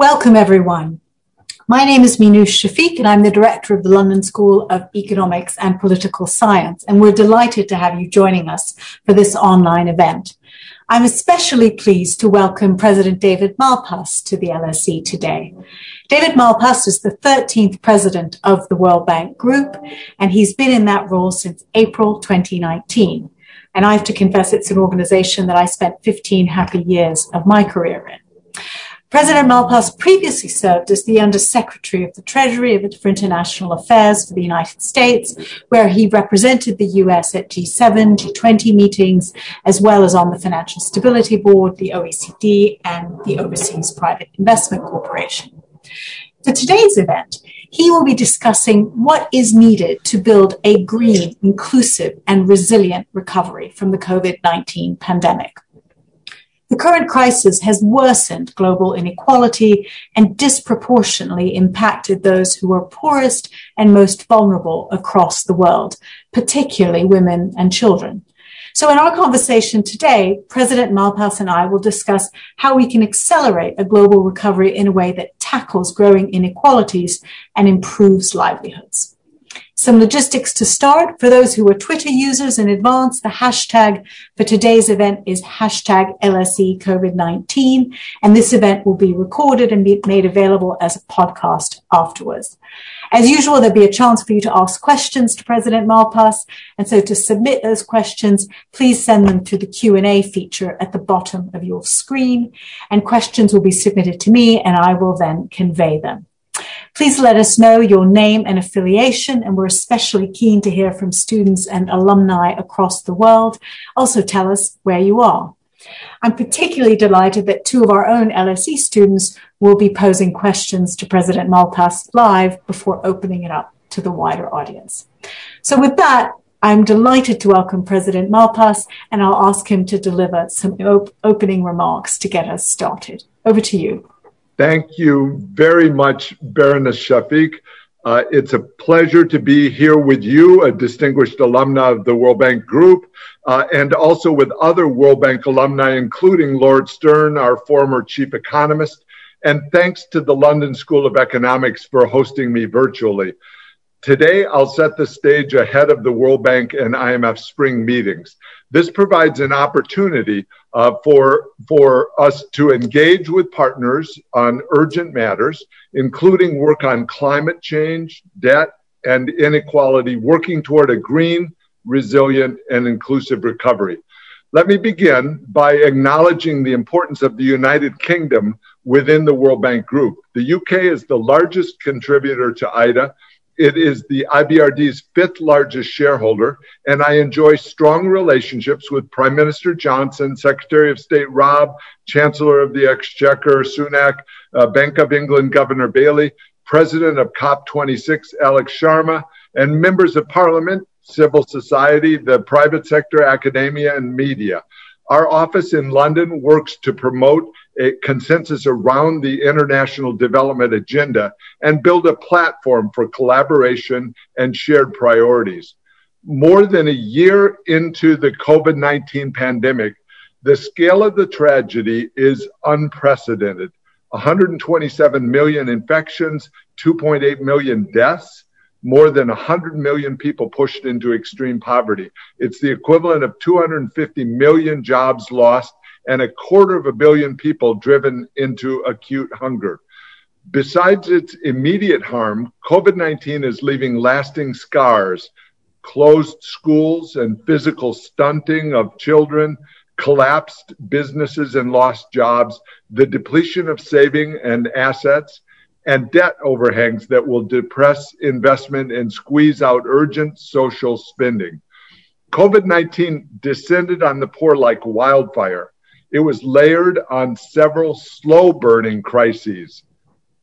Welcome, everyone. My name is Minouche Shafik, and I'm the director of the London School of Economics and Political Science. And we're delighted to have you joining us for this online event. I'm especially pleased to welcome President David Malpass to the LSE today. David Malpass is the 13th president of the World Bank Group, and he's been in that role since April 2019. And I have to confess it's an organization that I spent 15 happy years of my career in. President Malpass previously served as the Undersecretary of the Treasury for International Affairs for the United States, where he represented the US at G7, G20 meetings, as well as on the Financial Stability Board, the OECD, and the Overseas Private Investment Corporation. For today's event, he will be discussing what is needed to build a green, inclusive, and resilient recovery from the COVID 19 pandemic. The current crisis has worsened global inequality and disproportionately impacted those who are poorest and most vulnerable across the world, particularly women and children. So in our conversation today, President Malpass and I will discuss how we can accelerate a global recovery in a way that tackles growing inequalities and improves livelihoods. Some logistics to start. For those who are Twitter users in advance, the hashtag for today's event is hashtag LSE COVID-19. And this event will be recorded and be made available as a podcast afterwards. As usual, there'll be a chance for you to ask questions to President Malpass. And so to submit those questions, please send them to the Q&A feature at the bottom of your screen. And questions will be submitted to me and I will then convey them. Please let us know your name and affiliation, and we're especially keen to hear from students and alumni across the world. Also tell us where you are. I'm particularly delighted that two of our own LSE students will be posing questions to President Malpass live before opening it up to the wider audience. So with that, I'm delighted to welcome President Malpass, and I'll ask him to deliver some op- opening remarks to get us started. Over to you. Thank you very much, Baroness Shafik. Uh, it's a pleasure to be here with you, a distinguished alumna of the World Bank Group, uh, and also with other World Bank alumni, including Lord Stern, our former chief economist. And thanks to the London School of Economics for hosting me virtually. Today, I'll set the stage ahead of the World Bank and IMF spring meetings. This provides an opportunity uh, for, for us to engage with partners on urgent matters, including work on climate change, debt, and inequality, working toward a green, resilient, and inclusive recovery. Let me begin by acknowledging the importance of the United Kingdom within the World Bank Group. The UK is the largest contributor to IDA it is the IBRD's fifth largest shareholder, and I enjoy strong relationships with Prime Minister Johnson, Secretary of State Raab, Chancellor of the Exchequer Sunak, uh, Bank of England Governor Bailey, President of COP26 Alok Sharma, and members of Parliament, civil society, the private sector, academia, and media. Our office in London works to promote a consensus around the international development agenda and build a platform for collaboration and shared priorities. More than a year into the COVID 19 pandemic, the scale of the tragedy is unprecedented 127 million infections, 2.8 million deaths, more than 100 million people pushed into extreme poverty. It's the equivalent of 250 million jobs lost and a quarter of a billion people driven into acute hunger. Besides its immediate harm, COVID 19 is leaving lasting scars, closed schools and physical stunting of children, collapsed businesses and lost jobs, the depletion of saving and assets, and debt overhangs that will depress investment and squeeze out urgent social spending. COVID 19 descended on the poor like wildfire. It was layered on several slow burning crises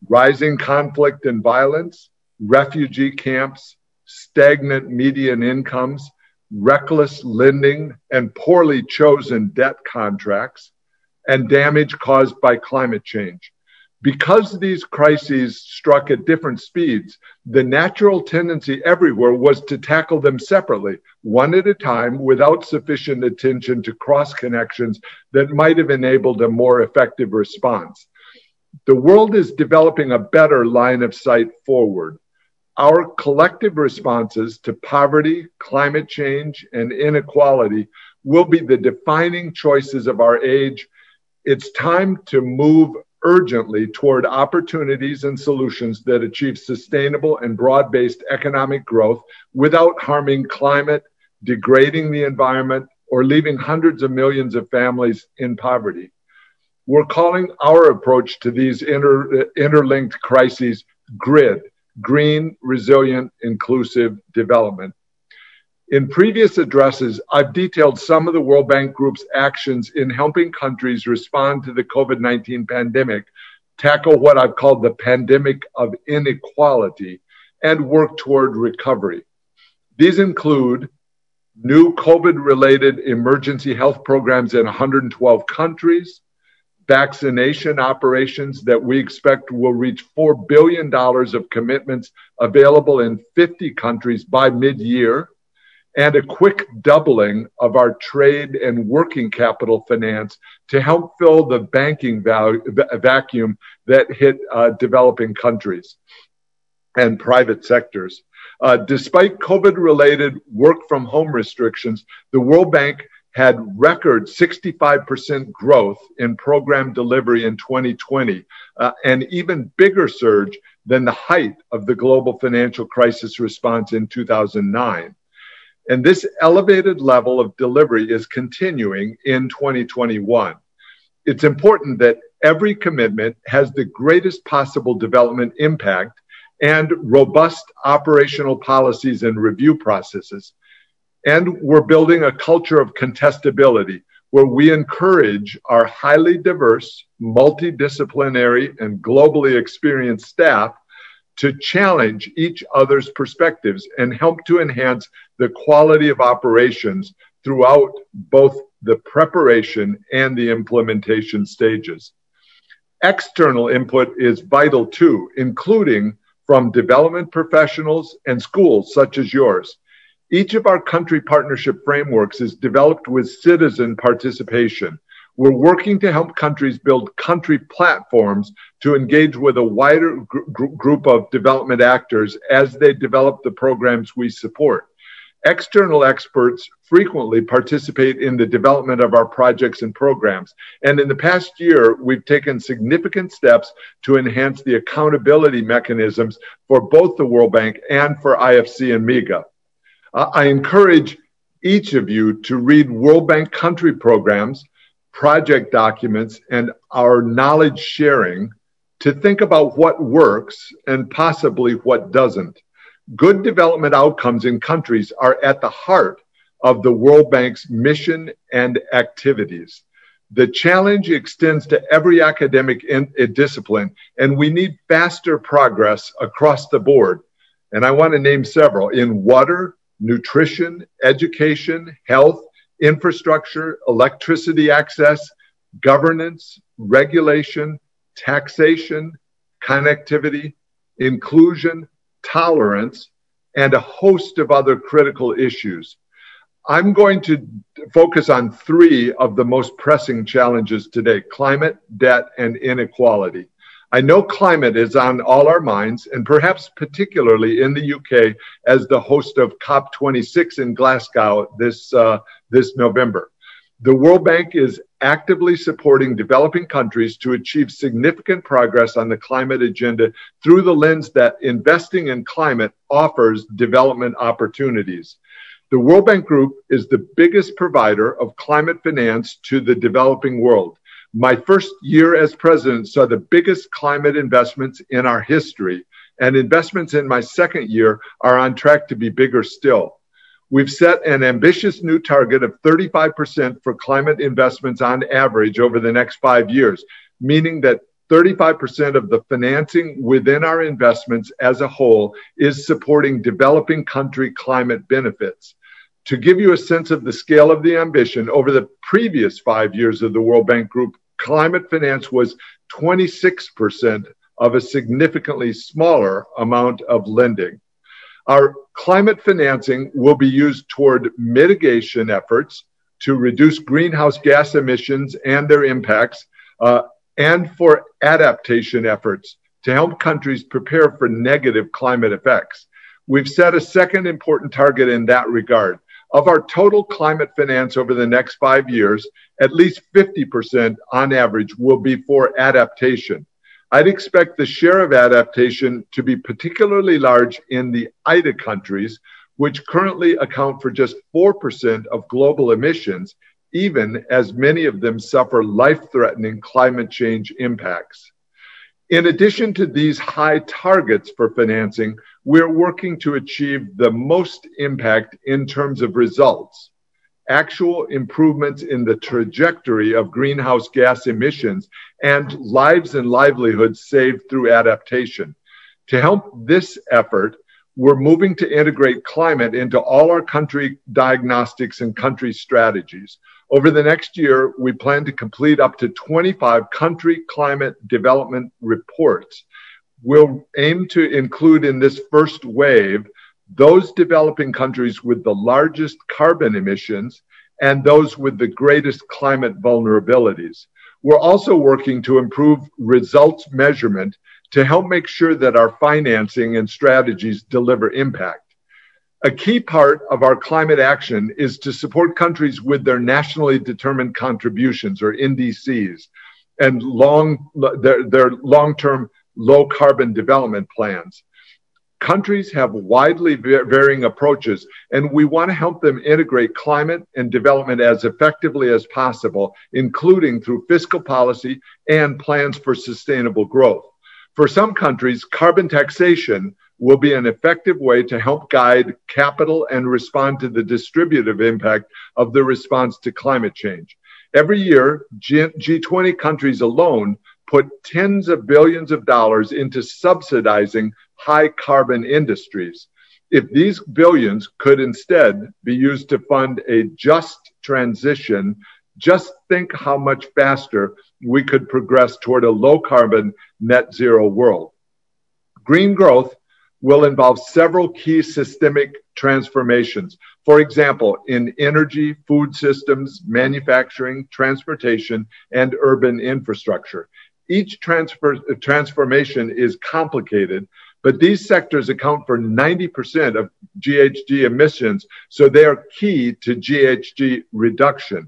rising conflict and violence, refugee camps, stagnant median incomes, reckless lending, and poorly chosen debt contracts, and damage caused by climate change. Because these crises struck at different speeds, the natural tendency everywhere was to tackle them separately, one at a time, without sufficient attention to cross connections that might have enabled a more effective response. The world is developing a better line of sight forward. Our collective responses to poverty, climate change, and inequality will be the defining choices of our age. It's time to move urgently toward opportunities and solutions that achieve sustainable and broad based economic growth without harming climate, degrading the environment, or leaving hundreds of millions of families in poverty. We're calling our approach to these inter, interlinked crises GRID, green, resilient, inclusive development. In previous addresses, I've detailed some of the World Bank Group's actions in helping countries respond to the COVID 19 pandemic, tackle what I've called the pandemic of inequality, and work toward recovery. These include new COVID related emergency health programs in 112 countries, vaccination operations that we expect will reach $4 billion of commitments available in 50 countries by mid year, and a quick doubling of our trade and working capital finance to help fill the banking vacuum that hit uh, developing countries and private sectors. Uh, despite COVID related work from home restrictions, the World Bank had record 65% growth in program delivery in 2020, uh, an even bigger surge than the height of the global financial crisis response in 2009. And this elevated level of delivery is continuing in 2021. It's important that every commitment has the greatest possible development impact and robust operational policies and review processes and we're building a culture of contestability where we encourage our highly diverse, multidisciplinary, and globally experienced staff to challenge each other's perspectives and help to enhance the quality of operations throughout both the preparation and the implementation stages. External input is vital too, including from development professionals and schools such as yours. Each of our country partnership frameworks is developed with citizen participation. We're working to help countries build country platforms to engage with a wider gr- group of development actors as they develop the programs we support. External experts frequently participate in the development of our projects and programs. And in the past year, we've taken significant steps to enhance the accountability mechanisms for both the World Bank and for IFC and MIGA. Uh, I encourage each of you to read World Bank country programs, project documents, and our knowledge sharing to think about what works and possibly what doesn't. Good development outcomes in countries are at the heart of the World Bank's mission and activities. The challenge extends to every academic in eh, discipline, and we need faster progress across the board. And I want to name several in water, nutrition, education, health, infrastructure, electricity access, governance, regulation, taxation, connectivity, inclusion, tolerance, and a host of other critical issues. I'm going to focus on three of the most pressing challenges today climate, debt, and inequality. I know climate is on all our minds, and perhaps particularly in the UK as the host of COP26 in Glasgow this, uh, this November. The World Bank is actively supporting developing countries to achieve significant progress on the climate agenda through the lens that investing in climate offers development opportunities. The World Bank Group is the biggest provider of climate finance to the developing world. My first year as president saw the biggest climate investments in our history, and investments in my second year are on track to be bigger still. We've set an ambitious new target of 35% for climate investments on average over the next five years, meaning that 35% of the financing within our investments as a whole is supporting developing country climate benefits. To give you a sense of the scale of the ambition, over the previous five years of the World Bank Group, climate finance was 26% of a significantly smaller amount of lending. Our climate financing will be used toward mitigation efforts to reduce greenhouse gas emissions and their impacts, uh, and for adaptation efforts to help countries prepare for negative climate effects. We've set a second important target in that regard. Of our total climate finance over the next five years, at least 50% on average will be for adaptation. I'd expect the share of adaptation to be particularly large in the IDA countries, which currently account for just 4% of global emissions, even as many of them suffer life threatening climate change impacts. In addition to these high targets for financing, we're working to achieve the most impact in terms of results. Actual improvements in the trajectory of greenhouse gas emissions and lives and livelihoods saved through adaptation. To help this effort, we're moving to integrate climate into all our country diagnostics and country strategies. Over the next year, we plan to complete up to 25 country climate development reports. We'll aim to include in this first wave those developing countries with the largest carbon emissions and those with the greatest climate vulnerabilities. We're also working to improve results measurement to help make sure that our financing and strategies deliver impact. A key part of our climate action is to support countries with their nationally determined contributions or NDCs and long, their, their long-term low carbon development plans. Countries have widely varying approaches, and we want to help them integrate climate and development as effectively as possible, including through fiscal policy and plans for sustainable growth. For some countries, carbon taxation will be an effective way to help guide capital and respond to the distributive impact of the response to climate change. Every year, G20 countries alone put tens of billions of dollars into subsidizing high carbon industries. If these billions could instead be used to fund a just transition, just think how much faster we could progress toward a low carbon net zero world. Green growth will involve several key systemic transformations. For example, in energy, food systems, manufacturing, transportation, and urban infrastructure. Each transfer, transformation is complicated, but these sectors account for 90% of GHG emissions, so they are key to GHG reduction.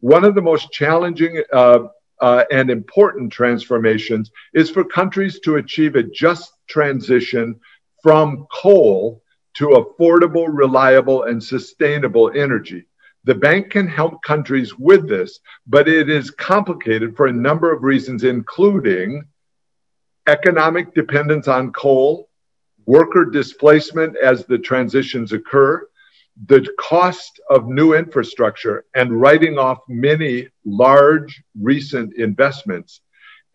One of the most challenging uh, uh, and important transformations is for countries to achieve a just transition from coal to affordable, reliable, and sustainable energy. The bank can help countries with this, but it is complicated for a number of reasons, including economic dependence on coal, worker displacement as the transitions occur, the cost of new infrastructure and writing off many large recent investments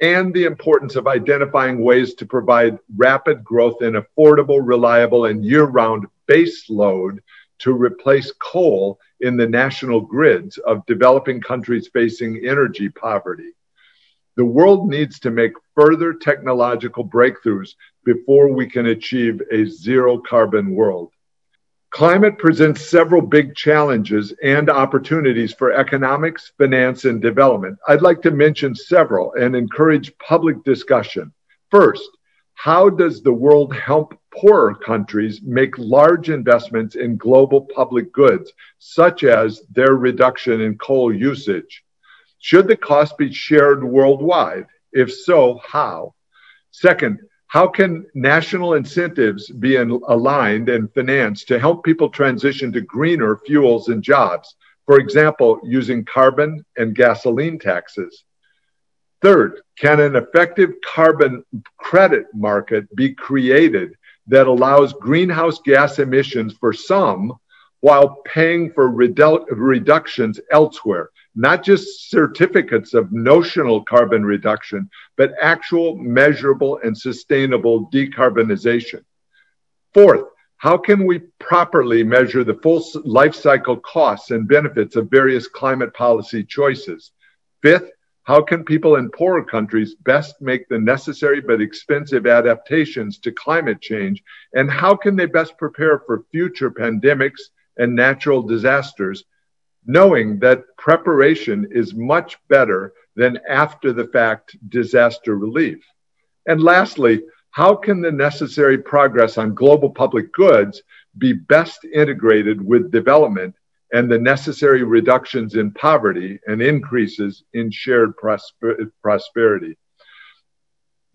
and the importance of identifying ways to provide rapid growth in affordable, reliable, and year round base load to replace coal in the national grids of developing countries facing energy poverty. The world needs to make further technological breakthroughs before we can achieve a zero carbon world. Climate presents several big challenges and opportunities for economics, finance, and development. I'd like to mention several and encourage public discussion. First, how does the world help poorer countries make large investments in global public goods, such as their reduction in coal usage? Should the cost be shared worldwide? If so, how? Second, how can national incentives be aligned and financed to help people transition to greener fuels and jobs? For example, using carbon and gasoline taxes. Third, can an effective carbon credit market be created that allows greenhouse gas emissions for some while paying for redu- reductions elsewhere? Not just certificates of notional carbon reduction, but actual measurable and sustainable decarbonization. Fourth, how can we properly measure the full life cycle costs and benefits of various climate policy choices? Fifth, how can people in poorer countries best make the necessary but expensive adaptations to climate change? And how can they best prepare for future pandemics and natural disasters knowing that preparation is much better than after the fact disaster relief? And lastly, how can the necessary progress on global public goods be best integrated with development and the necessary reductions in poverty and increases in shared prosper- prosperity?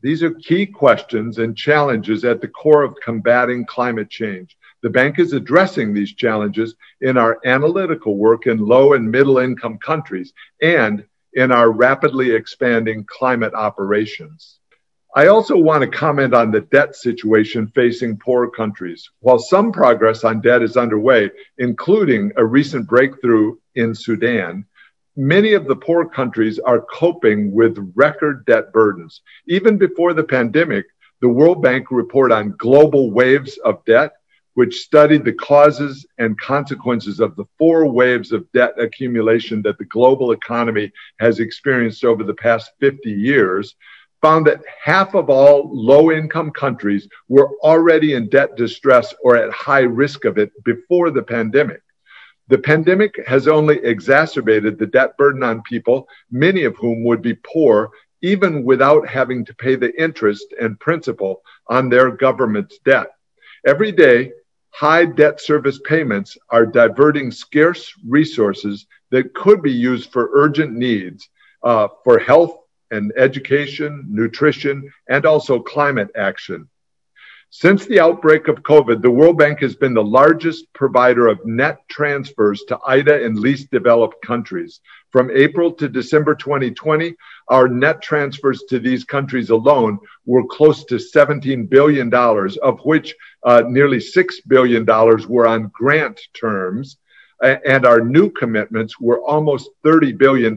These are key questions and challenges at the core of combating climate change. The bank is addressing these challenges in our analytical work in low and middle income countries and in our rapidly expanding climate operations. I also want to comment on the debt situation facing poor countries. While some progress on debt is underway, including a recent breakthrough in Sudan, many of the poor countries are coping with record debt burdens. Even before the pandemic, the World Bank report on global waves of debt, which studied the causes and consequences of the four waves of debt accumulation that the global economy has experienced over the past 50 years, found that half of all low income countries were already in debt distress or at high risk of it before the pandemic. The pandemic has only exacerbated the debt burden on people, many of whom would be poor even without having to pay the interest and principal on their government's debt. Every day, high debt service payments are diverting scarce resources that could be used for urgent needs uh, for health and education, nutrition, and also climate action. Since the outbreak of COVID, the World Bank has been the largest provider of net transfers to IDA and least developed countries. From April to December 2020, our net transfers to these countries alone were close to $17 billion, of which uh, nearly $6 billion were on grant terms and our new commitments were almost $30 billion,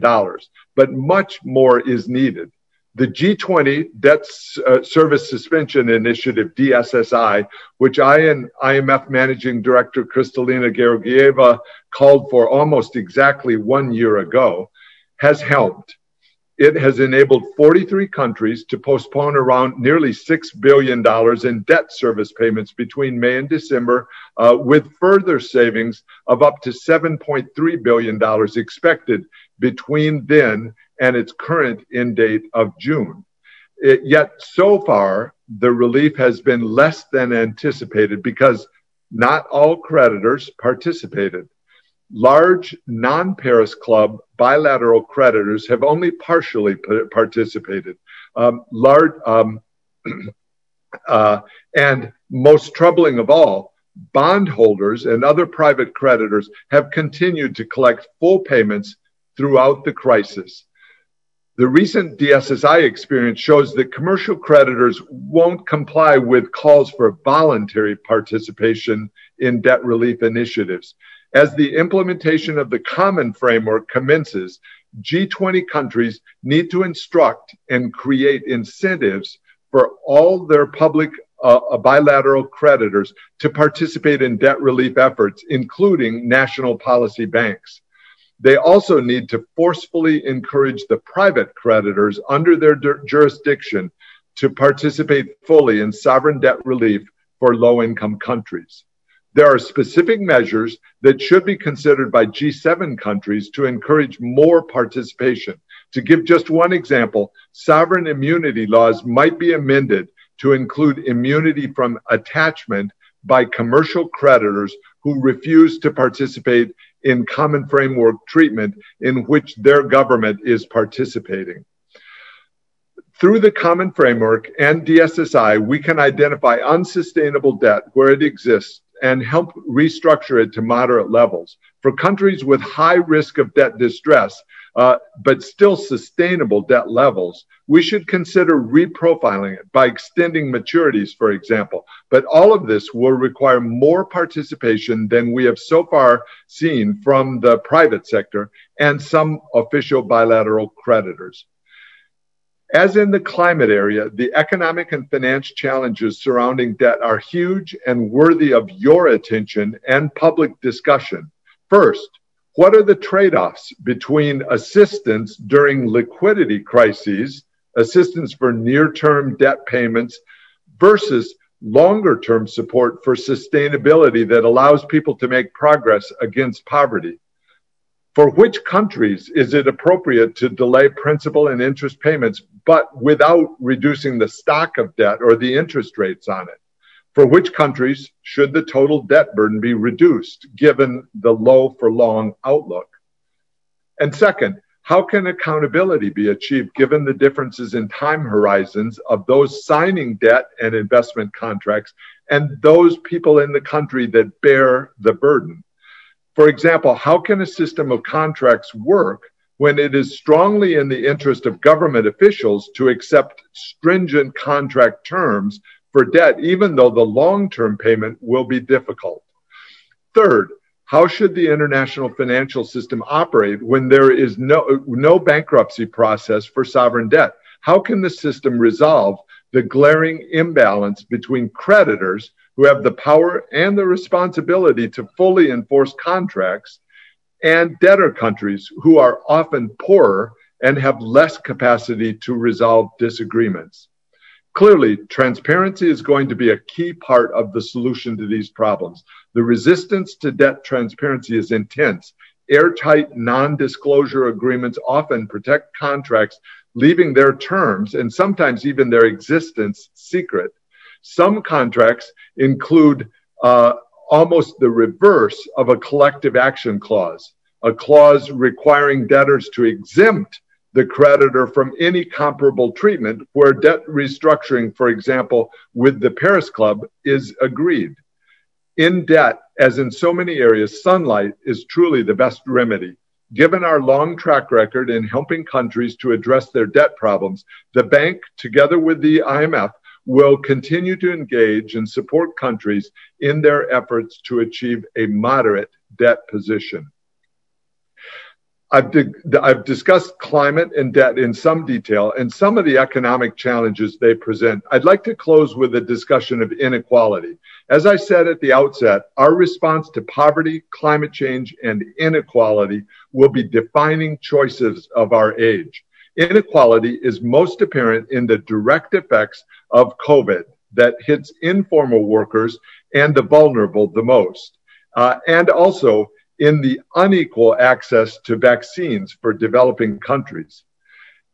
but much more is needed. The G20 Debt uh, Service Suspension Initiative, DSSI, which I and IMF Managing Director Kristalina Georgieva called for almost exactly one year ago, has helped. It has enabled 43 countries to postpone around nearly $6 billion in debt service payments between May and December, uh, with further savings of up to $7.3 billion expected between then and its current end date of June. Yet so far, the relief has been less than anticipated because not all creditors participated large non-Paris Club bilateral creditors have only partially participated. Um, um, uh, and most troubling of all, bondholders and other private creditors have continued to collect full payments throughout the crisis. The recent DSSI experience shows that commercial creditors won't comply with calls for voluntary participation in debt relief initiatives. As the implementation of the common framework commences, G20 countries need to instruct and create incentives for all their public uh, bilateral creditors to participate in debt relief efforts, including national policy banks. They also need to forcefully encourage the private creditors under their jurisdiction to participate fully in sovereign debt relief for low income countries. There are specific measures that should be considered by G7 countries to encourage more participation. To give just one example, sovereign immunity laws might be amended to include immunity from attachment by commercial creditors who refuse to participate in common framework treatment in which their government is participating. Through the common framework and DSSI, we can identify unsustainable debt where it exists and help restructure it to moderate levels. For countries with high risk of debt distress, uh, but still sustainable debt levels, we should consider reprofiling it by extending maturities, for example. But all of this will require more participation than we have so far seen from the private sector and some official bilateral creditors. As in the climate area, the economic and finance challenges surrounding debt are huge and worthy of your attention and public discussion. First, what are the trade offs between assistance during liquidity crises, assistance for near term debt payments, versus longer term support for sustainability that allows people to make progress against poverty? For which countries is it appropriate to delay principal and interest payments, but without reducing the stock of debt or the interest rates on it? For which countries should the total debt burden be reduced given the low for long outlook? And second, how can accountability be achieved given the differences in time horizons of those signing debt and investment contracts and those people in the country that bear the burden? For example, how can a system of contracts work when it is strongly in the interest of government officials to accept stringent contract terms for debt, even though the long term payment will be difficult? Third, how should the international financial system operate when there is no, no bankruptcy process for sovereign debt? How can the system resolve the glaring imbalance between creditors who have the power and the responsibility to fully enforce contracts and debtor countries who are often poorer and have less capacity to resolve disagreements? Clearly, transparency is going to be a key part of the solution to these problems. The resistance to debt transparency is intense. Airtight non disclosure agreements often protect contracts, leaving their terms and sometimes even their existence secret. Some contracts include uh, almost the reverse of a collective action clause, a clause requiring debtors to exempt the creditor from any comparable treatment where debt restructuring, for example, with the Paris Club is agreed. In debt, as in so many areas, sunlight is truly the best remedy. Given our long track record in helping countries to address their debt problems, the bank, together with the IMF, will continue to engage and support countries in their efforts to achieve a moderate debt position. I've, di- I've, discussed climate and debt in some detail and some of the economic challenges they present. I'd like to close with a discussion of inequality. As I said at the outset, our response to poverty, climate change, and inequality will be defining choices of our age. Inequality is most apparent in the direct effects of COVID that hits informal workers and the vulnerable the most. Uh, and also in the unequal access to vaccines for developing countries.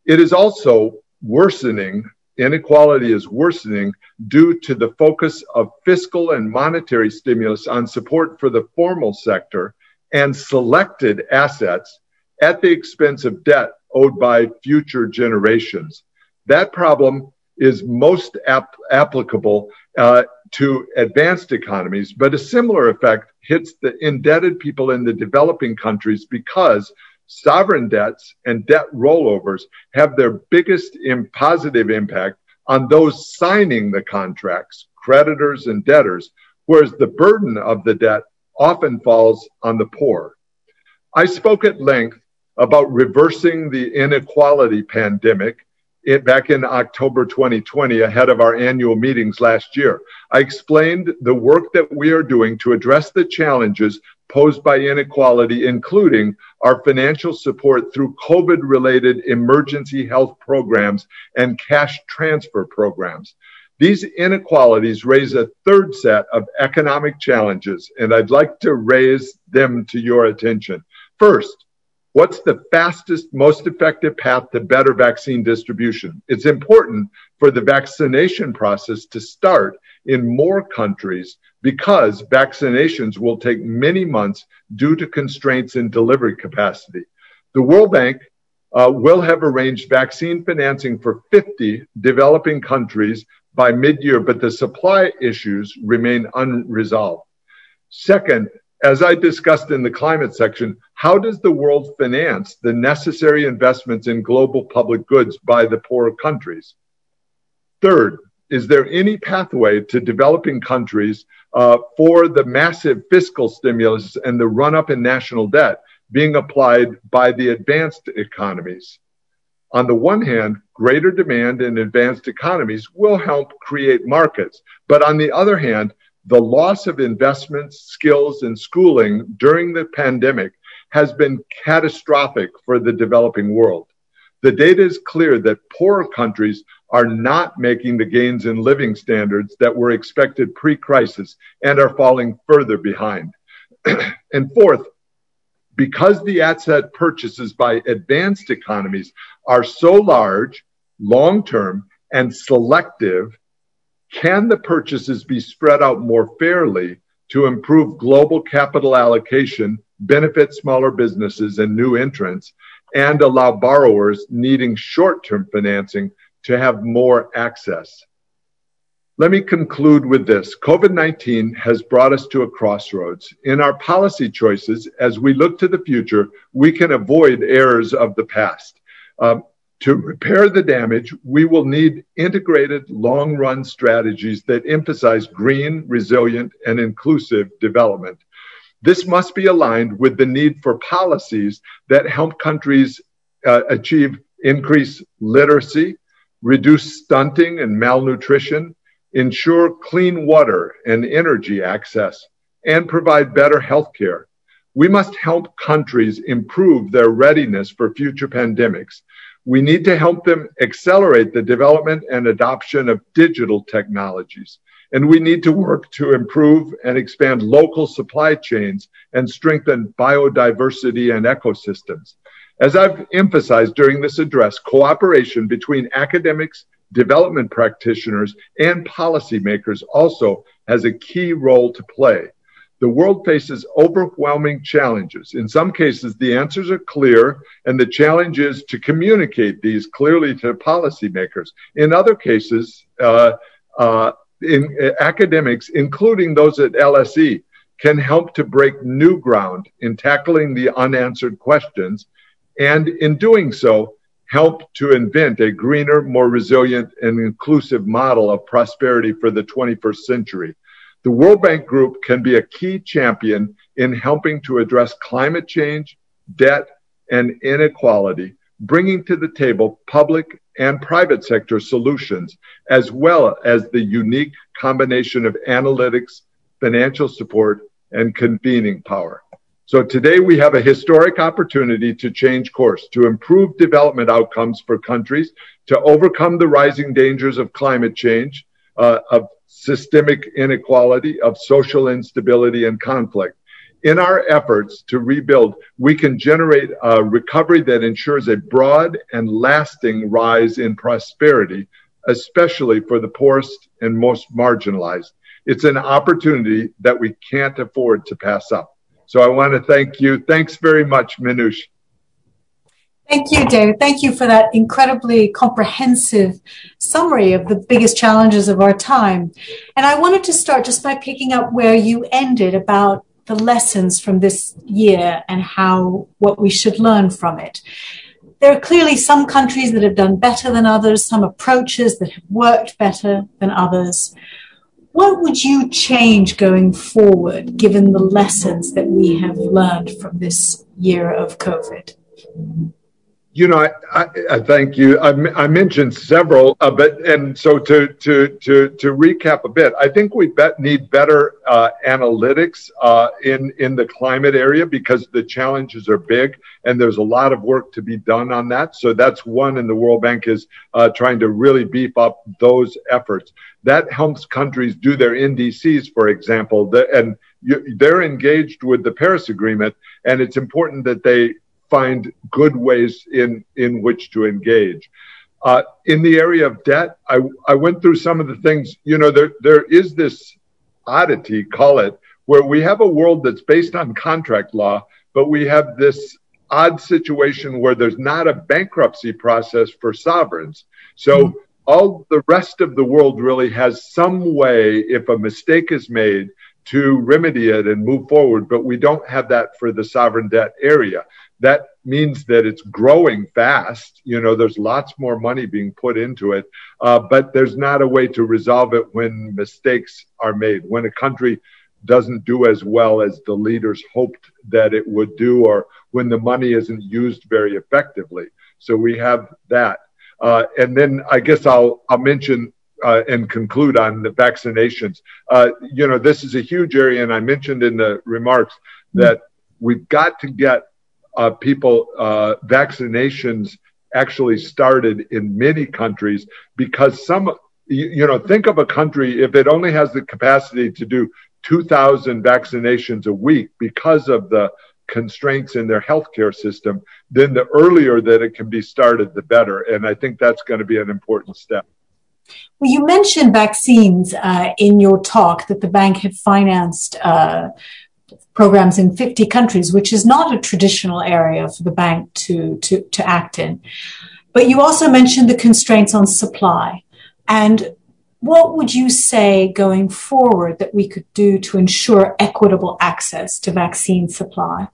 It is also worsening, inequality is worsening due to the focus of fiscal and monetary stimulus on support for the formal sector and selected assets at the expense of debt owed by future generations. That problem is most ap- applicable uh, to advanced economies, but a similar effect hits the indebted people in the developing countries because sovereign debts and debt rollovers have their biggest positive impact on those signing the contracts, creditors and debtors, whereas the burden of the debt often falls on the poor. I spoke at length about reversing the inequality pandemic back in October 2020, ahead of our annual meetings last year. I explained the work that we are doing to address the challenges posed by inequality, including our financial support through COVID related emergency health programs and cash transfer programs. These inequalities raise a third set of economic challenges, and I'd like to raise them to your attention. First, What's the fastest, most effective path to better vaccine distribution? It's important for the vaccination process to start in more countries because vaccinations will take many months due to constraints in delivery capacity. The World Bank uh, will have arranged vaccine financing for 50 developing countries by mid year, but the supply issues remain unresolved. Second, as I discussed in the climate section, how does the world finance the necessary investments in global public goods by the poorer countries? Third, is there any pathway to developing countries uh, for the massive fiscal stimulus and the run up in national debt being applied by the advanced economies? On the one hand, greater demand in advanced economies will help create markets. But on the other hand, the loss of investments, skills, and schooling during the pandemic has been catastrophic for the developing world. The data is clear that poorer countries are not making the gains in living standards that were expected pre crisis and are falling further behind. and fourth, because the asset purchases by advanced economies are so large, long term, and selective, can the purchases be spread out more fairly to improve global capital allocation, benefit smaller businesses and new entrants, and allow borrowers needing short term financing to have more access? Let me conclude with this. COVID 19 has brought us to a crossroads. In our policy choices, as we look to the future, we can avoid errors of the past. Um, to repair the damage, we will need integrated long run strategies that emphasize green, resilient, and inclusive development. This must be aligned with the need for policies that help countries uh, achieve increased literacy, reduce stunting and malnutrition, ensure clean water and energy access, and provide better health care. We must help countries improve their readiness for future pandemics we need to help them accelerate the development and adoption of digital technologies. And we need to work to improve and expand local supply chains and strengthen biodiversity and ecosystems. As I've emphasized during this address, cooperation between academics, development practitioners, and policymakers also has a key role to play the world faces overwhelming challenges. In some cases, the answers are clear, and the challenge is to communicate these clearly to policymakers. In other cases, uh, uh, in, uh, academics, including those at LSE, can help to break new ground in tackling the unanswered questions, and in doing so, help to invent a greener, more resilient, and inclusive model of prosperity for the 21st century. The World Bank Group can be a key champion in helping to address climate change, debt, and inequality, bringing to the table public and private sector solutions, as well as the unique combination of analytics, financial support, and convening power. So today we have a historic opportunity to change course, to improve development outcomes for countries, to overcome the rising dangers of climate change, uh, of systemic inequality, of social instability and conflict. In our efforts to rebuild, we can generate a recovery that ensures a broad and lasting rise in prosperity, especially for the poorest and most marginalized. It's an opportunity that we can't afford to pass up. So I want to thank you. Thanks very much, Minouche. Thank you, David. Thank you for that incredibly comprehensive summary of the biggest challenges of our time. And I wanted to start just by picking up where you ended about the lessons from this year and how what we should learn from it. There are clearly some countries that have done better than others, some approaches that have worked better than others. What would you change going forward given the lessons that we have learned from this year of COVID? You know, I, I, I thank you. I, I mentioned several, uh, but and so to to to to recap a bit, I think we bet, need better uh, analytics uh, in in the climate area because the challenges are big and there's a lot of work to be done on that. So that's one, and the World Bank is uh, trying to really beef up those efforts. That helps countries do their NDCs, for example, the, and you, they're engaged with the Paris Agreement, and it's important that they find good ways in in which to engage. Uh, in the area of debt, I, I went through some of the things. You know, there there is this oddity, call it, where we have a world that's based on contract law, but we have this odd situation where there's not a bankruptcy process for sovereigns. So mm-hmm. all the rest of the world really has some way, if a mistake is made, to remedy it and move forward, but we don't have that for the sovereign debt area that means that it's growing fast. You know, there's lots more money being put into it, uh, but there's not a way to resolve it when mistakes are made, when a country doesn't do as well as the leaders hoped that it would do, or when the money isn't used very effectively. So we have that. Uh, and then I guess I'll, I'll mention uh, and conclude on the vaccinations. Uh, you know, this is a huge area, and I mentioned in the remarks that we've got to get uh, people uh, vaccinations actually started in many countries because some you, you, know think of a country if it only has the capacity to do 2000 vaccinations a week because of the constraints in their healthcare system, then the earlier that it can be started, the better. And I think that's going to be an important step. Well, you mentioned vaccines uh, in your talk that the bank had financed uh, programs in 50 countries, which is not a traditional area for the bank to, to, to act in. But you also mentioned the constraints on supply. And what would you say going forward that we could do to ensure equitable access to vaccine supply?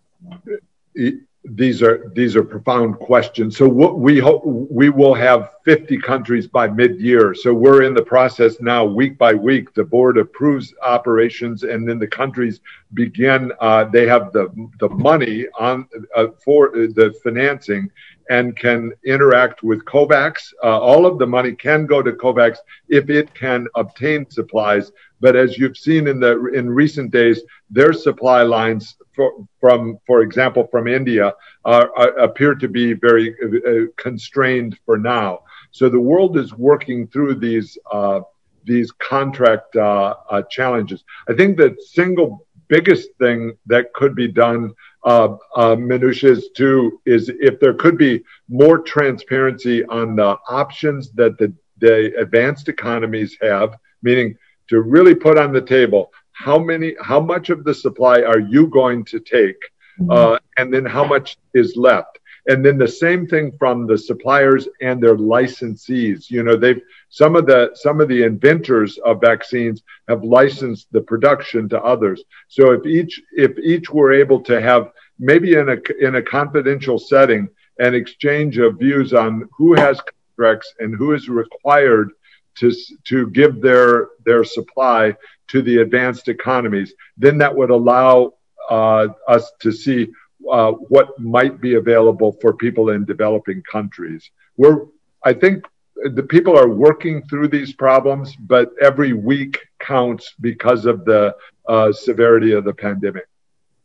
These are these are profound questions. So what we hope we will have 50 countries by mid-year. So we're in the process now, week by week. The board approves operations, and then the countries begin. Uh, they have the the money on uh, for the financing, and can interact with COVAX. Uh, all of the money can go to COVAX if it can obtain supplies. But as you've seen in the in recent days, their supply lines for, from, for example, from India, uh, appear to be very uh, constrained for now. So the world is working through these uh, these contract uh, uh, challenges. I think the single biggest thing that could be done uh, uh, is to is if there could be more transparency on the options that the, the advanced economies have, meaning to really put on the table how many, how much of the supply are you going to take, mm-hmm. uh, and then how much is left. And then the same thing from the suppliers and their licensees. You know, they've some of the some of the inventors of vaccines have licensed the production to others. So if each if each were able to have maybe in a in a confidential setting an exchange of views on who has contracts and who is required to to give their their supply to the advanced economies, then that would allow uh, us to see uh, what might be available for people in developing countries. We're, I think the people are working through these problems, but every week counts because of the uh, severity of the pandemic.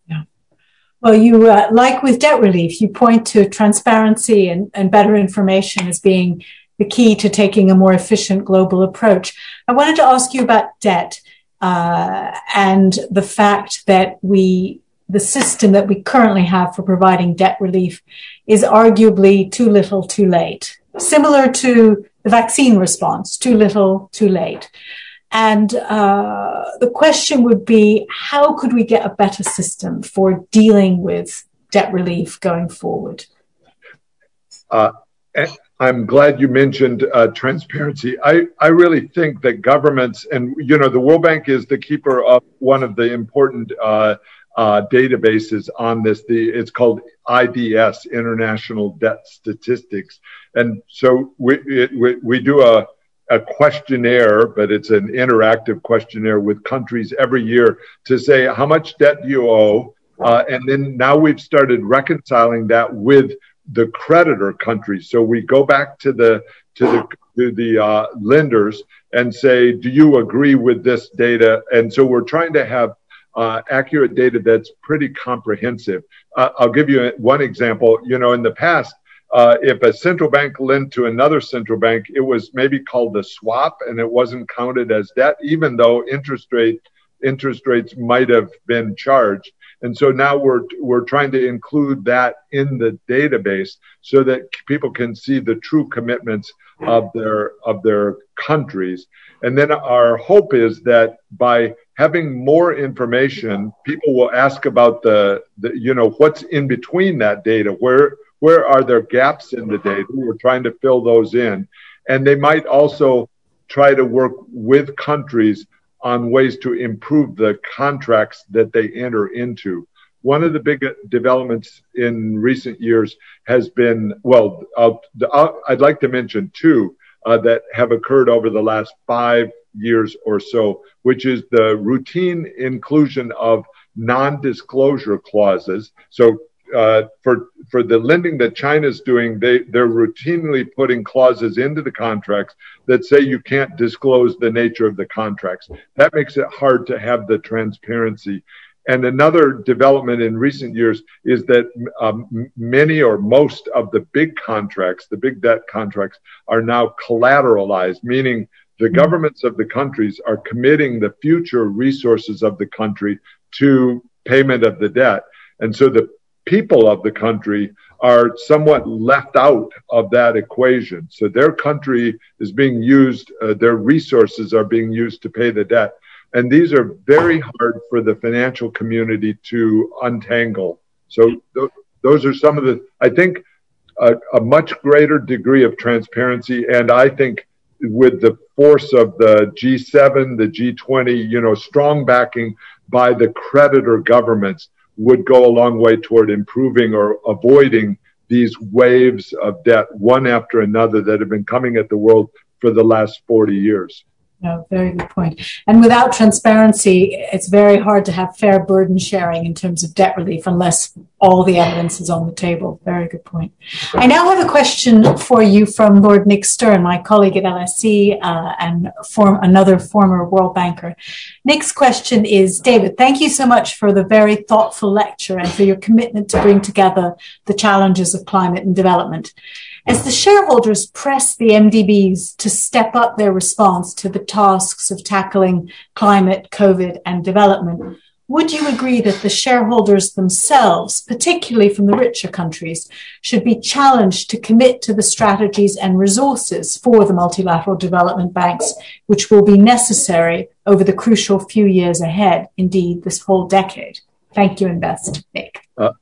Yeah. Well, you, uh, like with debt relief, you point to transparency and, and better information as being the key to taking a more efficient global approach. I wanted to ask you about debt uh, and the fact that we the system that we currently have for providing debt relief is arguably too little, too late. Similar to the vaccine response, too little, too late. And uh, the question would be, how could we get a better system for dealing with debt relief going forward? Uh, I'm glad you mentioned uh, transparency. I, I really think that governments and you know the World Bank is the keeper of one of the important uh, databases on this. The it's called IDS, International Debt Statistics, and so we it, we, we do a a questionnaire, but it's an interactive questionnaire with countries every year to say how much debt do you owe, uh, and then now we've started reconciling that with the creditor countries. So we go back to the to the to the uh, lenders and say, do you agree with this data? And so we're trying to have uh, accurate data that's pretty comprehensive. Uh, I'll give you one example. You know, in the past, uh, if a central bank lent to another central bank, it was maybe called a swap, and it wasn't counted as debt, even though interest rate interest rates might have been charged. And so now we're we're trying to include that in the database so that people can see the true commitments of their of their countries. And then our hope is that by having more information, people will ask about the, the you know what's in between that data. Where where are there gaps in the data? We're trying to fill those in. And they might also try to work with countries on ways to improve the contracts that they enter into. One of the big developments in recent years has been, well, I'd like to mention two uh, that have occurred over the last five years or so, which is the routine inclusion of non-disclosure clauses. So for for the lending that China's doing, they they're routinely putting clauses into the contracts that say you can't disclose the nature of the contracts. That makes it hard to have the transparency. And another development in recent years is that um, many or most of the big contracts, the big debt contracts, are now collateralized, meaning the governments of the countries are committing the future resources of the country to payment of the debt. And so the people of the country are somewhat left out of that equation. So their country is being used, uh, their resources are being used to pay the debt. And these are very hard for the financial community to untangle. So th- those are some of the, I think, a, a much greater degree of transparency. And I think with the force of the G7, the G20, you know, strong backing by the creditor governments would go a long way toward improving or avoiding these waves of debt, one after another, that have been coming at the world for the last 40 years. No, very good point. And without transparency, it's very hard to have fair burden sharing in terms of debt relief unless all the evidence is on the table. Very good point. I now have a question for you from Lord Nick Stern, my colleague at LSE uh, and another former World Banker. Nick's question is, David, thank you so much for the very thoughtful lecture and for your commitment to bring together the challenges of climate and development. As the shareholders press the MDBs to step up their response to the tasks of tackling climate, COVID, and development, would you agree that the shareholders themselves, particularly from the richer countries, should be challenged to commit to the strategies and resources for the multilateral development banks, which will be necessary over the crucial few years ahead, indeed, this whole decade? Thank you, Invest. Nick. Uh,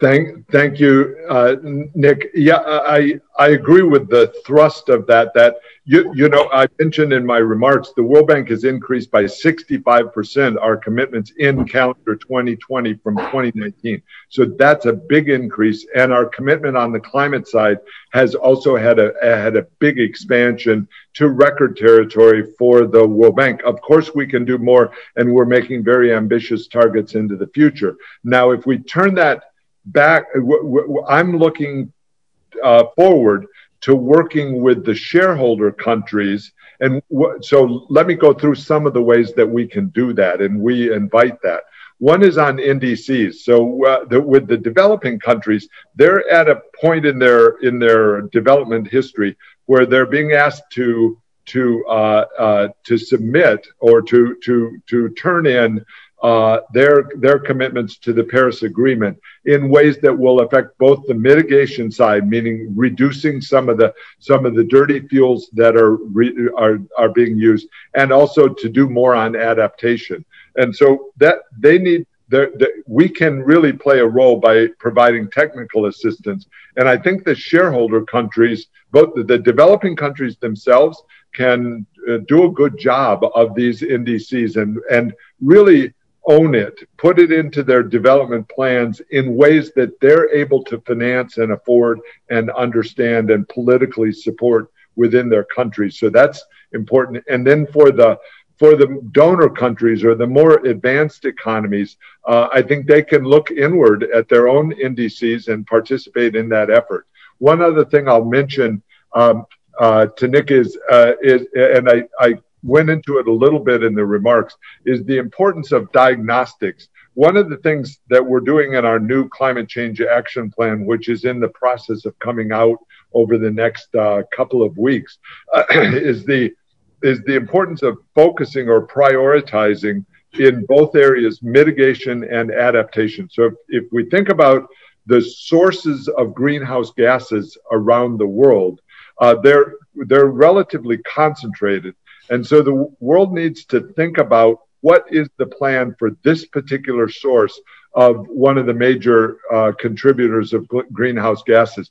Thank, thank you, uh, Nick. Yeah, I, I agree with the thrust of that. That you, you know, I mentioned in my remarks, the World Bank has increased by 65% our commitments in calendar 2020 from 2019. So that's a big increase, and our commitment on the climate side has also had a had a big expansion to record territory for the World Bank. Of course, we can do more, and we're making very ambitious targets into the future. Now, if we turn that back, I'm looking uh, forward to working with the shareholder countries. And so let me go through some of the ways that we can do that, and we invite that. One is on NDCs. So uh, the, with the developing countries, they're at a point in their in their development history where they're being asked to to uh, uh, to submit or to to to turn in uh, their their commitments to the Paris Agreement in ways that will affect both the mitigation side, meaning reducing some of the some of the dirty fuels that are re, are are being used, and also to do more on adaptation. And so that they need. we can really play a role by providing technical assistance. And I think the shareholder countries, both the developing countries themselves, can uh, do a good job of these NDCs and and really own it, put it into their development plans in ways that they're able to finance and afford and understand and politically support within their countries. So that's important. And then for the for the donor countries or the more advanced economies, uh, I think they can look inward at their own NDCs and participate in that effort. One other thing I'll mention um, uh, to Nick is, uh, is and I, I went into it a little bit in the remarks, is the importance of diagnostics. One of the things that we're doing in our new climate change action plan, which is in the process of coming out over the next uh, couple of weeks, uh, is the is the importance of focusing or prioritizing in both areas, mitigation and adaptation. So if, if we think about the sources of greenhouse gases around the world, uh, they're they're relatively concentrated. And so the world needs to think about what is the plan for this particular source of one of the major uh, contributors of greenhouse gases,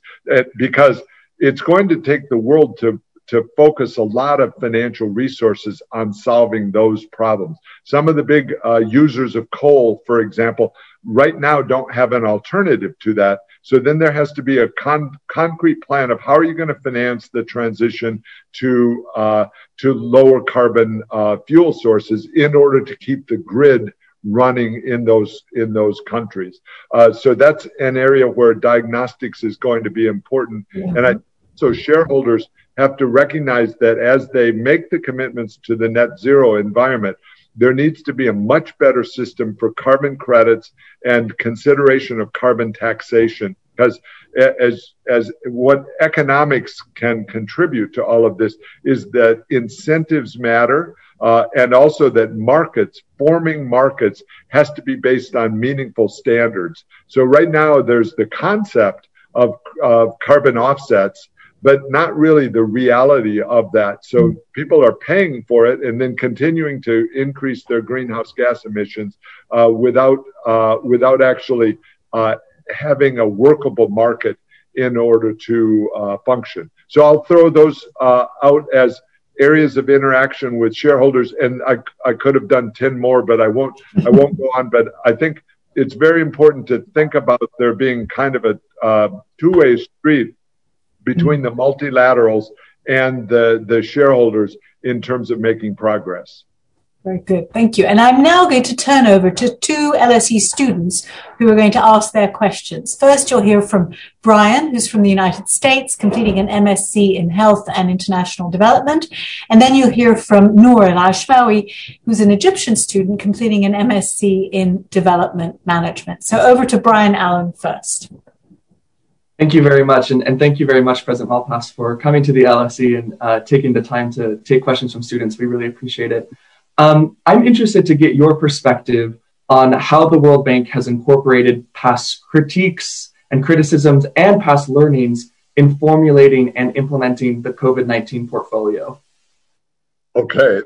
because it's going to take the world to to focus a lot of financial resources on solving those problems. Some of the big uh, users of coal, for example, right now don't have an alternative to that. So then there has to be a con- concrete plan of how are you going to finance the transition to uh, to lower carbon uh, fuel sources in order to keep the grid running in those in those countries. Uh, so that's an area where diagnostics is going to be important, and I so shareholders have to recognize that as they make the commitments to the net zero environment, there needs to be a much better system for carbon credits and consideration of carbon taxation because as as what economics can contribute to all of this is that incentives matter uh, and also that markets, forming markets, has to be based on meaningful standards. So right now, there's the concept of, of carbon offsets, but not really the reality of that. So people are paying for it and then continuing to increase their greenhouse gas emissions uh, without uh, without actually uh, having a workable market in order to uh, function. So I'll throw those uh, out as areas of interaction with shareholders, and I, I could have done ten more, but I won't I won't go on. But I think it's very important to think about there being kind of a uh, two-way street between the multilaterals and the, the shareholders in terms of making progress. Very good. Thank you. And I'm now going to turn over to two LSE students who are going to ask their questions. First, you'll hear from Brian, who's from the United States, completing an MSc in Health and International Development. And then you'll hear from Noor Al Ashmawi, who's an Egyptian student completing an MSc in Development Management. So over to Brian Allen first. Thank you very much. And, and thank you very much, President Malpass, for coming to the LSE and uh, taking the time to take questions from students. We really appreciate it. Um, I'm interested to get your perspective on how the World Bank has incorporated past critiques and criticisms and past learnings in formulating and implementing the COVID 19 portfolio. Okay,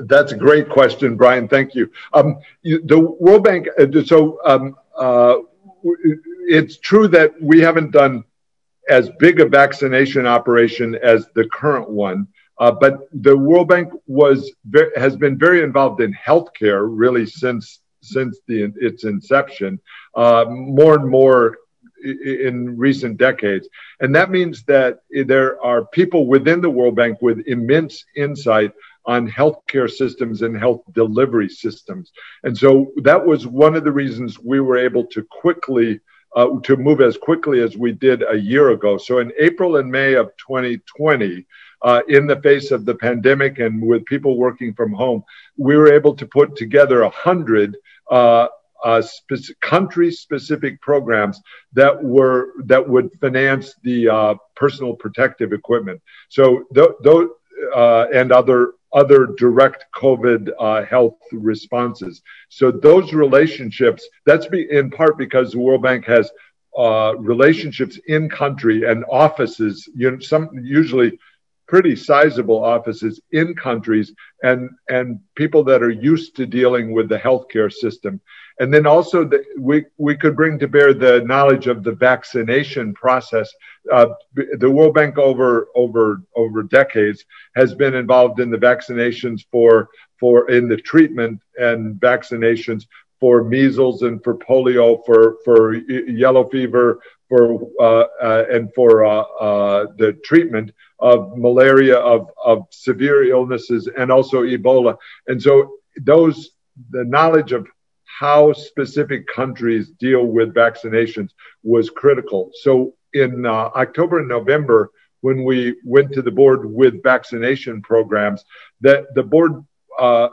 that's a great question, Brian. Thank you. Um, the World Bank, uh, so um, uh, it's true that we haven't done as big a vaccination operation as the current one. Uh, but the World Bank was has been very involved in healthcare really since since the, its inception, uh, more and more in recent decades, and that means that there are people within the World Bank with immense insight on healthcare systems and health delivery systems, and so that was one of the reasons we were able to quickly. Uh, to move as quickly as we did a year ago. So in April and May of 2020, uh, in the face of the pandemic and with people working from home, we were able to put together a hundred uh, uh, spe- country-specific programs that were that would finance the uh, personal protective equipment. So those th- uh, and other other direct COVID uh, health responses. So those relationships, that's in part because the World Bank has uh, relationships in country and offices, you know, some usually pretty sizable offices in countries and and people that are used to dealing with the healthcare system. And then also the, we we could bring to bear the knowledge of the vaccination process. Uh, the world bank over over over decades has been involved in the vaccinations for for in the treatment and vaccinations for measles and for polio for for yellow fever for uh, uh, and for uh, uh, the treatment of malaria, of, of severe illnesses, and also Ebola. And so those, the knowledge of how specific countries deal with vaccinations was critical. So in uh, October and November, when we went to the board with vaccination programs, that the board uh,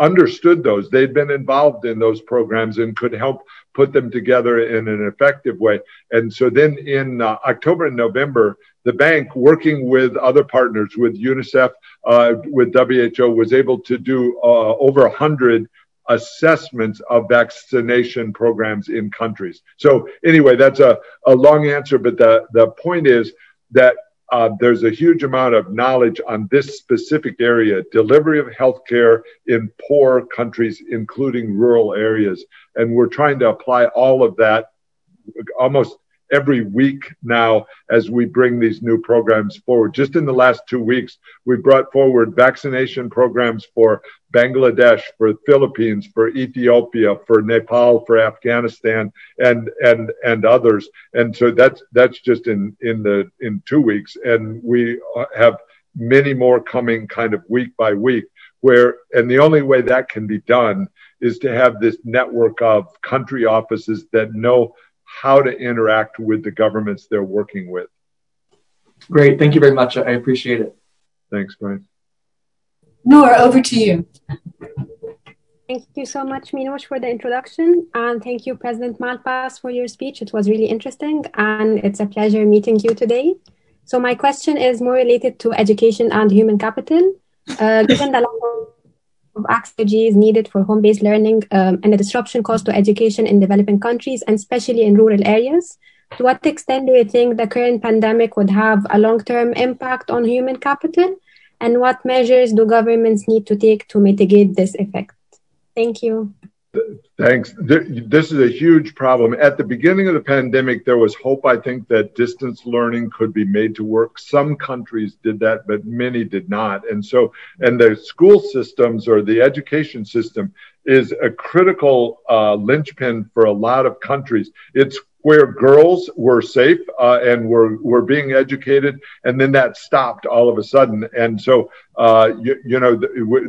understood those. They'd been involved in those programs and could help put them together in an effective way. And so then in uh, October and November, the bank, working with other partners, with UNICEF, uh, with WHO, was able to do uh, over 100 assessments of vaccination programs in countries. So anyway, that's a, a long answer, but the, the point is that uh, Uh, there's a huge amount of knowledge on this specific area, delivery of healthcare in poor countries, including rural areas. And we're trying to apply all of that almost every week now as we bring these new programs forward. Just in the last two weeks, we brought forward vaccination programs for Bangladesh, for Philippines, for Ethiopia, for Nepal, for Afghanistan, and and and others. And so that's that's just in in the in two weeks, and we have many more coming, kind of week by week. Where and the only way that can be done is to have this network of country offices that know how to interact with the governments they're working with. Great. Thank you very much. I appreciate it. Thanks, Brian. Noor, over to you. Thank you so much, Minouche, for the introduction. And thank you, President Malpass, for your speech. It was really interesting. And it's a pleasure meeting you today. So, my question is more related to education and human capital. Uh, given the lack of access is needed for home-based learning um, and the disruption caused to education in developing countries and especially in rural areas, to what extent do you think the current pandemic would have a long-term impact on human capital? And what measures do governments need to take to mitigate this effect? Thank you. Thanks. This is a huge problem. At the beginning of the pandemic, there was hope, I think, that distance learning could be made to work. Some countries did that, but many did not. And so, and the school systems or the education system is a critical uh, linchpin for a lot of countries. It's where girls were safe uh, and were were being educated, and then that stopped all of a sudden. And so, uh, you, you, know,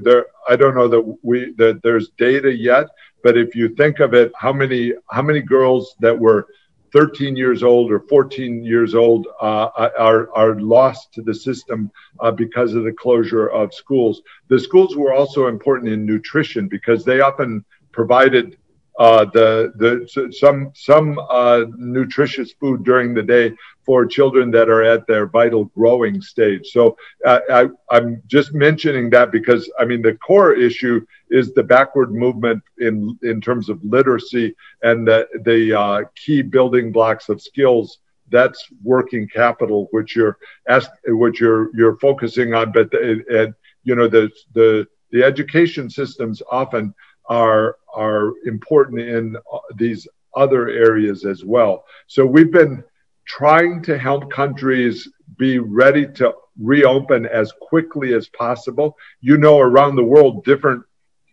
there I don't know that we that there's data yet, but if you think of it, how many how many girls that were 13 years old or 14 years old uh, are are lost to the system uh, because of the closure of schools. The schools were also important in nutrition because they often provided uh, the the some some uh, nutritious food during the day for children that are at their vital growing stage. So I, I'm just mentioning that because I mean the core issue is the backward movement in in terms of literacy and the the uh, key building blocks of skills. That's working capital, which you're asked, which you're you're focusing on, but and you know the the the education systems often are are important in these other areas as well. So we've been trying to help countries be ready to reopen as quickly as possible. You know, around the world, different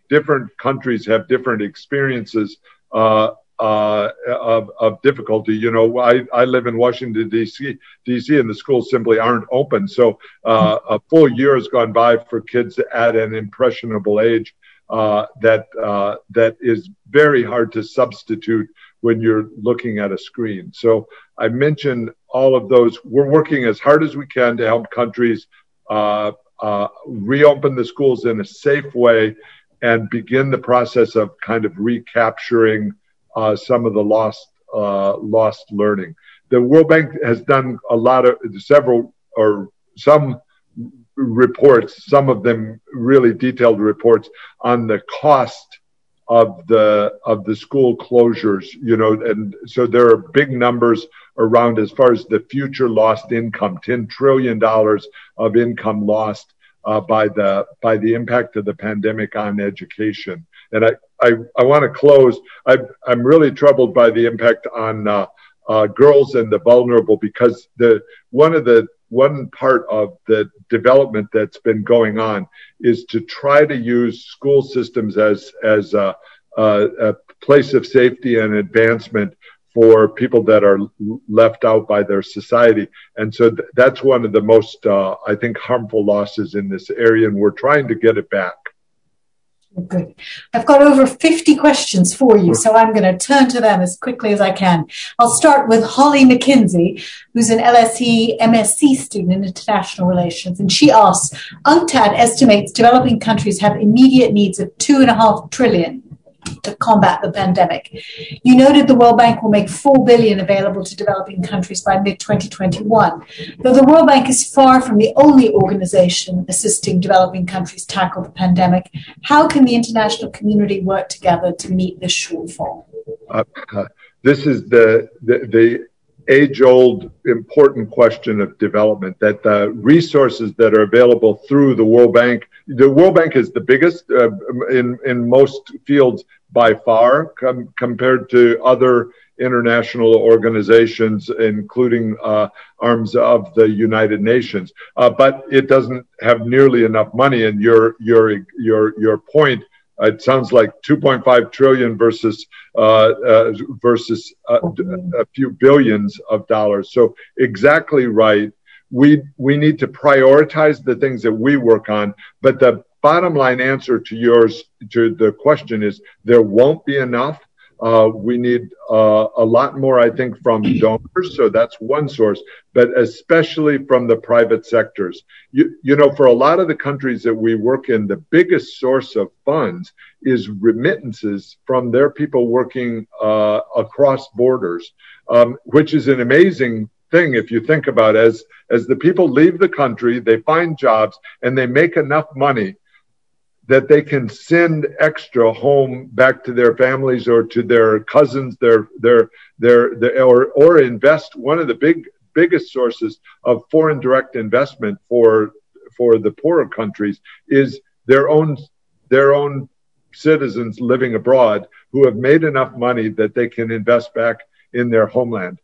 different countries have different experiences uh, uh, of, of difficulty. You know, I, I live in Washington D.C. D.C. and the schools simply aren't open. So uh, a full year has gone by for kids at an impressionable age uh, that uh, that is very hard to substitute when you're looking at a screen. So I mentioned all of those. We're working as hard as we can to help countries uh, uh reopen the schools in a safe way and begin the process of kind of recapturing uh, some of the lost lost learning. The World Bank has done a lot of several or some reports, some of them really detailed reports on the cost of the of the school closures you know and so there are big numbers around as far as the future lost income 10 trillion dollars of income lost uh, by the by the impact of the pandemic on education. And i i, I want to close. I, i'm really troubled by the impact on uh, uh, girls and the vulnerable because the one of the one part of the development that's been going on is to try to use school systems as as a, a, a place of safety and advancement for people that are left out by their society. And so th- that's one of the most, uh, I think, harmful losses in this area, and we're trying to get it back. Good. I've got over 50 questions for you, so I'm going to turn to them as quickly as I can. I'll start with Holly McKinsey, who's an LSE MSc student in international relations, and she asks, UNCTAD estimates developing countries have immediate needs of two and a half trillion to combat the pandemic. You noted the World Bank will make 4 billion available to developing countries by mid 2021. Though the World Bank is far from the only organization assisting developing countries tackle the pandemic, how can the international community work together to meet this shortfall? Uh, uh, this is the, the, the age old important question of development that the resources that are available through the World Bank, the World Bank is the biggest uh, in, in most fields by far com- compared to other international organizations, including uh, arms of the United Nations. Uh, but it doesn't have nearly enough money. And your your your your point, it sounds like 2.5 trillion versus uh, uh versus a, a few billions of dollars. So exactly right. We we need to prioritize the things that we work on, but the bottom line answer to yours to the question is there won't be enough. Uh, we need uh, a lot more, I think, from donors. So that's one source, but especially from the private sectors. You, you know, for a lot of the countries that we work in, the biggest source of funds is remittances from their people working uh, across borders, um, which is an amazing thing if you think about it. as as the people leave the country, they find jobs and they make enough money that they can send extra home back to their families or to their cousins, their their their, their or or invest. One of the big biggest sources of foreign direct investment for for the poorer countries is their own their own citizens living abroad who have made enough money that they can invest back in their homeland.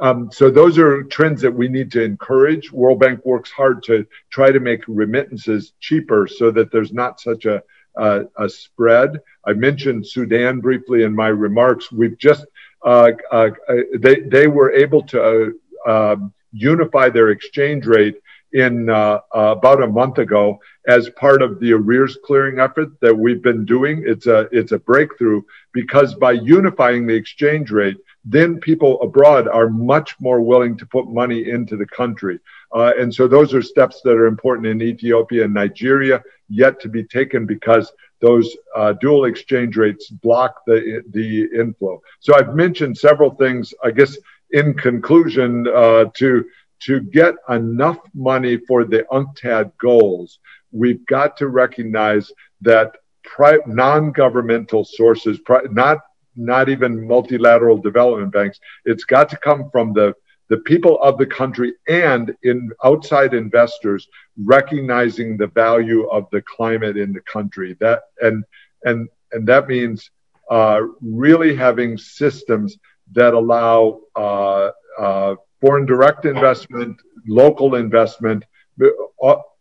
Um, so those are trends that we need to encourage. World Bank works hard to try to make remittances cheaper so that there's not such a, a, spread. I mentioned Sudan briefly in my remarks. We've just uh, uh, they they were able to uh, um, unify their exchange rate in uh, uh, about a month ago as part of the arrears clearing effort that we've been doing. It's a it's a breakthrough because by unifying the exchange rate, then people abroad are much more willing to put money into the country. Uh, and so those are steps that are important in Ethiopia and Nigeria, yet to be taken because those uh, dual exchange rates block the the inflow. So I've mentioned several things. I guess in conclusion, uh, to to get enough money for the UNCTAD goals, we've got to recognize that pri- non-governmental sources, pri- not not even multilateral development banks. It's got to come from the the people of the country and in outside investors recognizing the value of the climate in the country. That and and and that means uh, really having systems that allow uh, uh, foreign direct investment, local investment.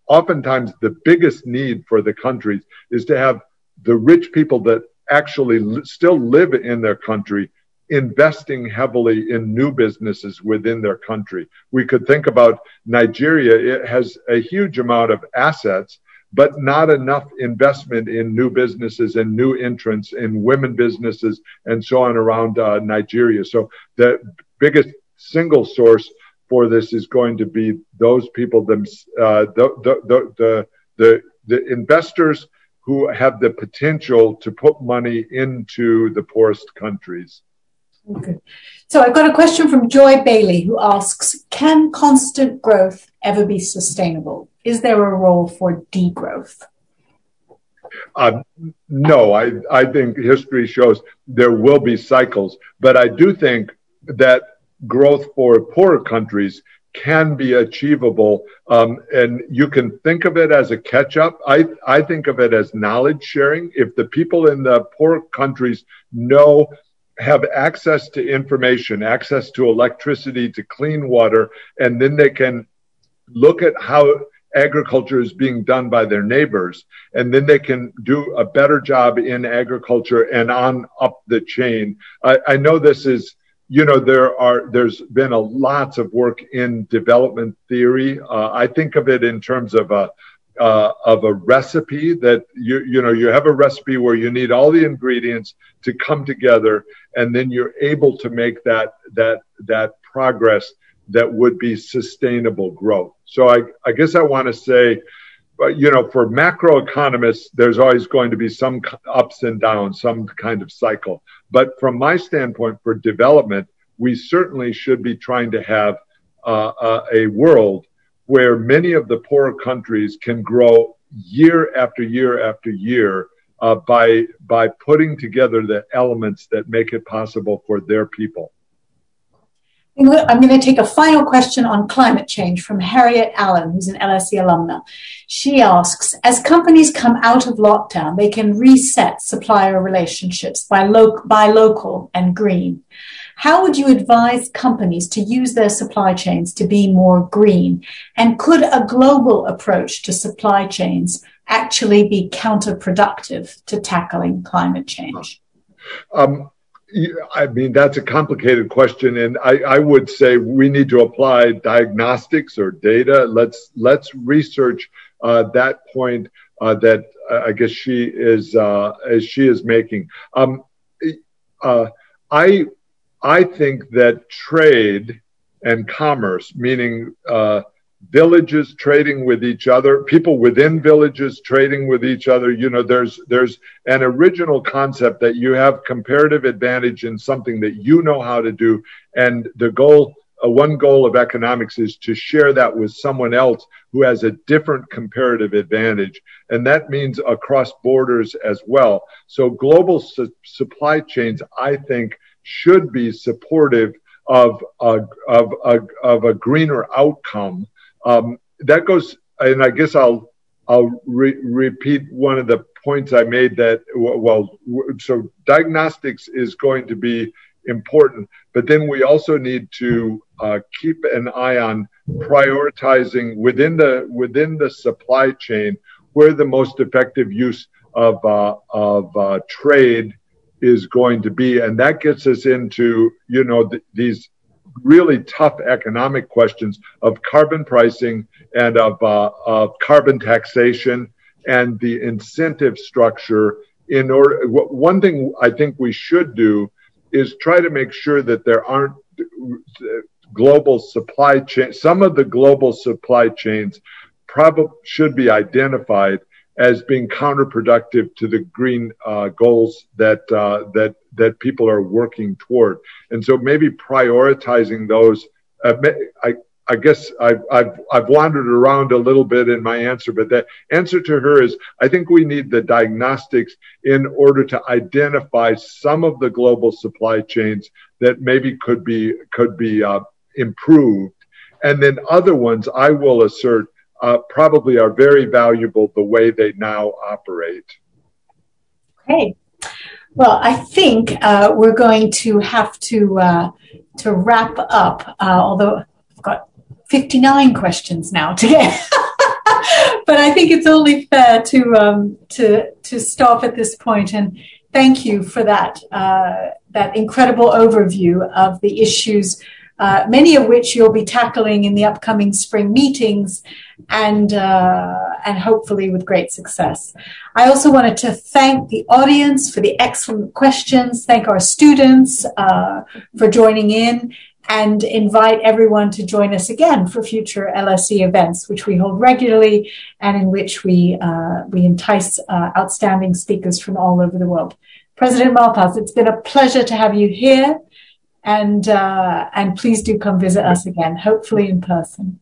Oftentimes, the biggest need for the countries is to have the rich people that actually still live in their country investing heavily in new businesses within their country. We could think about Nigeria. It has a huge amount of assets, but not enough investment in new businesses and new entrants in women businesses and so on around uh, Nigeria. So the biggest single source for this is going to be those people, them, uh, the, the, the, the, the investors who have the potential to put money into the poorest countries. Okay. So I've got a question from Joy Bailey who asks Can constant growth ever be sustainable? Is there a role for degrowth? Uh, no, I, I think history shows there will be cycles, but I do think that growth for poorer countries can be achievable. Um, and you can think of it as a catch up. I, I think of it as knowledge sharing. If the people in the poor countries know, have access to information, access to electricity, to clean water, and then they can look at how agriculture is being done by their neighbors, and then they can do a better job in agriculture and on up the chain. I, I know this is you know there are there's been a lots of work in development theory uh, i think of it in terms of a uh, of a recipe that you you know you have a recipe where you need all the ingredients to come together and then you're able to make that that that progress that would be sustainable growth so i i guess i want to say you know, for macroeconomists, there's always going to be some ups and downs, some kind of cycle. But from my standpoint, for development, we certainly should be trying to have uh, uh, a world where many of the poorer countries can grow year after year after year uh, by by putting together the elements that make it possible for their people. I'm going to take a final question on climate change from Harriet Allen, who's an LSE alumna. She asks, as companies come out of lockdown, they can reset supplier relationships by, lo- by local and green. How would you advise companies to use their supply chains to be more green? And could a global approach to supply chains actually be counterproductive to tackling climate change? Um, I mean, that's a complicated question, and I, would say we need to apply diagnostics or data. Let's let's research uh, that point uh, that uh, I guess she is uh, as she is making. Um, uh, I I think that trade and commerce, meaning uh, villages trading with each other, people within villages trading with each other. You know, there's there's an original concept that you have comparative advantage in something that you know how to do, and the goal uh, one goal of economics is to share that with someone else who has a different comparative advantage. And that means across borders as well. So global su- supply chains, I think, should be supportive of a, of a, of a greener outcome. Um, that goes, and I guess I'll, I'll re- repeat one of the points I made that, well, so diagnostics is going to be important, but then we also need to uh, keep an eye on prioritizing within the within the supply chain where the most effective use of uh, of uh, trade is going to be, and that gets us into you know th- these really tough economic questions of carbon pricing and of, uh, of carbon taxation and the incentive structure in order one thing i think we should do is try to make sure that there aren't global supply chain. Some of the global supply chains probably should be identified as being counterproductive to the green uh, goals that uh, that that people are working toward. And so maybe prioritizing those. Uh, I I guess I've, I've, I've wandered around a little bit in my answer, but the answer to her is I think we need the diagnostics in order to identify some of the global supply chains that maybe could be, could be uh, improved. And then other ones, I will assert, probably are very valuable the way they now operate. Okay. Well, I think uh, we're going to have to uh, to wrap up. Uh, although I've got 59 questions now to get. but I think it's only fair to um, to to stop at this point and thank you for that uh, that incredible overview of the issues, uh, many of which you'll be tackling in the upcoming spring meetings, and uh, and hopefully with great success. I also wanted to thank the audience for the excellent questions. Thank our students uh, for joining in and invite everyone to join us again for future LSE events, which we hold regularly and in which we uh, we entice uh, outstanding speakers from all over the world. President Malpass, it's been a pleasure to have you here, and uh, and please do come visit us again, hopefully in person.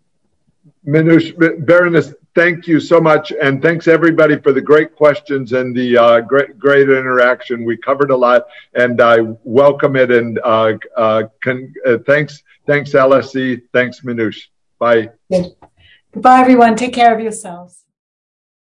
Minouche, Baroness, thank you so much, and thanks everybody for the great questions and the uh, great great interaction. We covered a lot, and I welcome it. And uh, uh, con- uh, thanks, thanks LSE, thanks Minouche. Bye. Good. Goodbye, everyone. Take care of yourselves.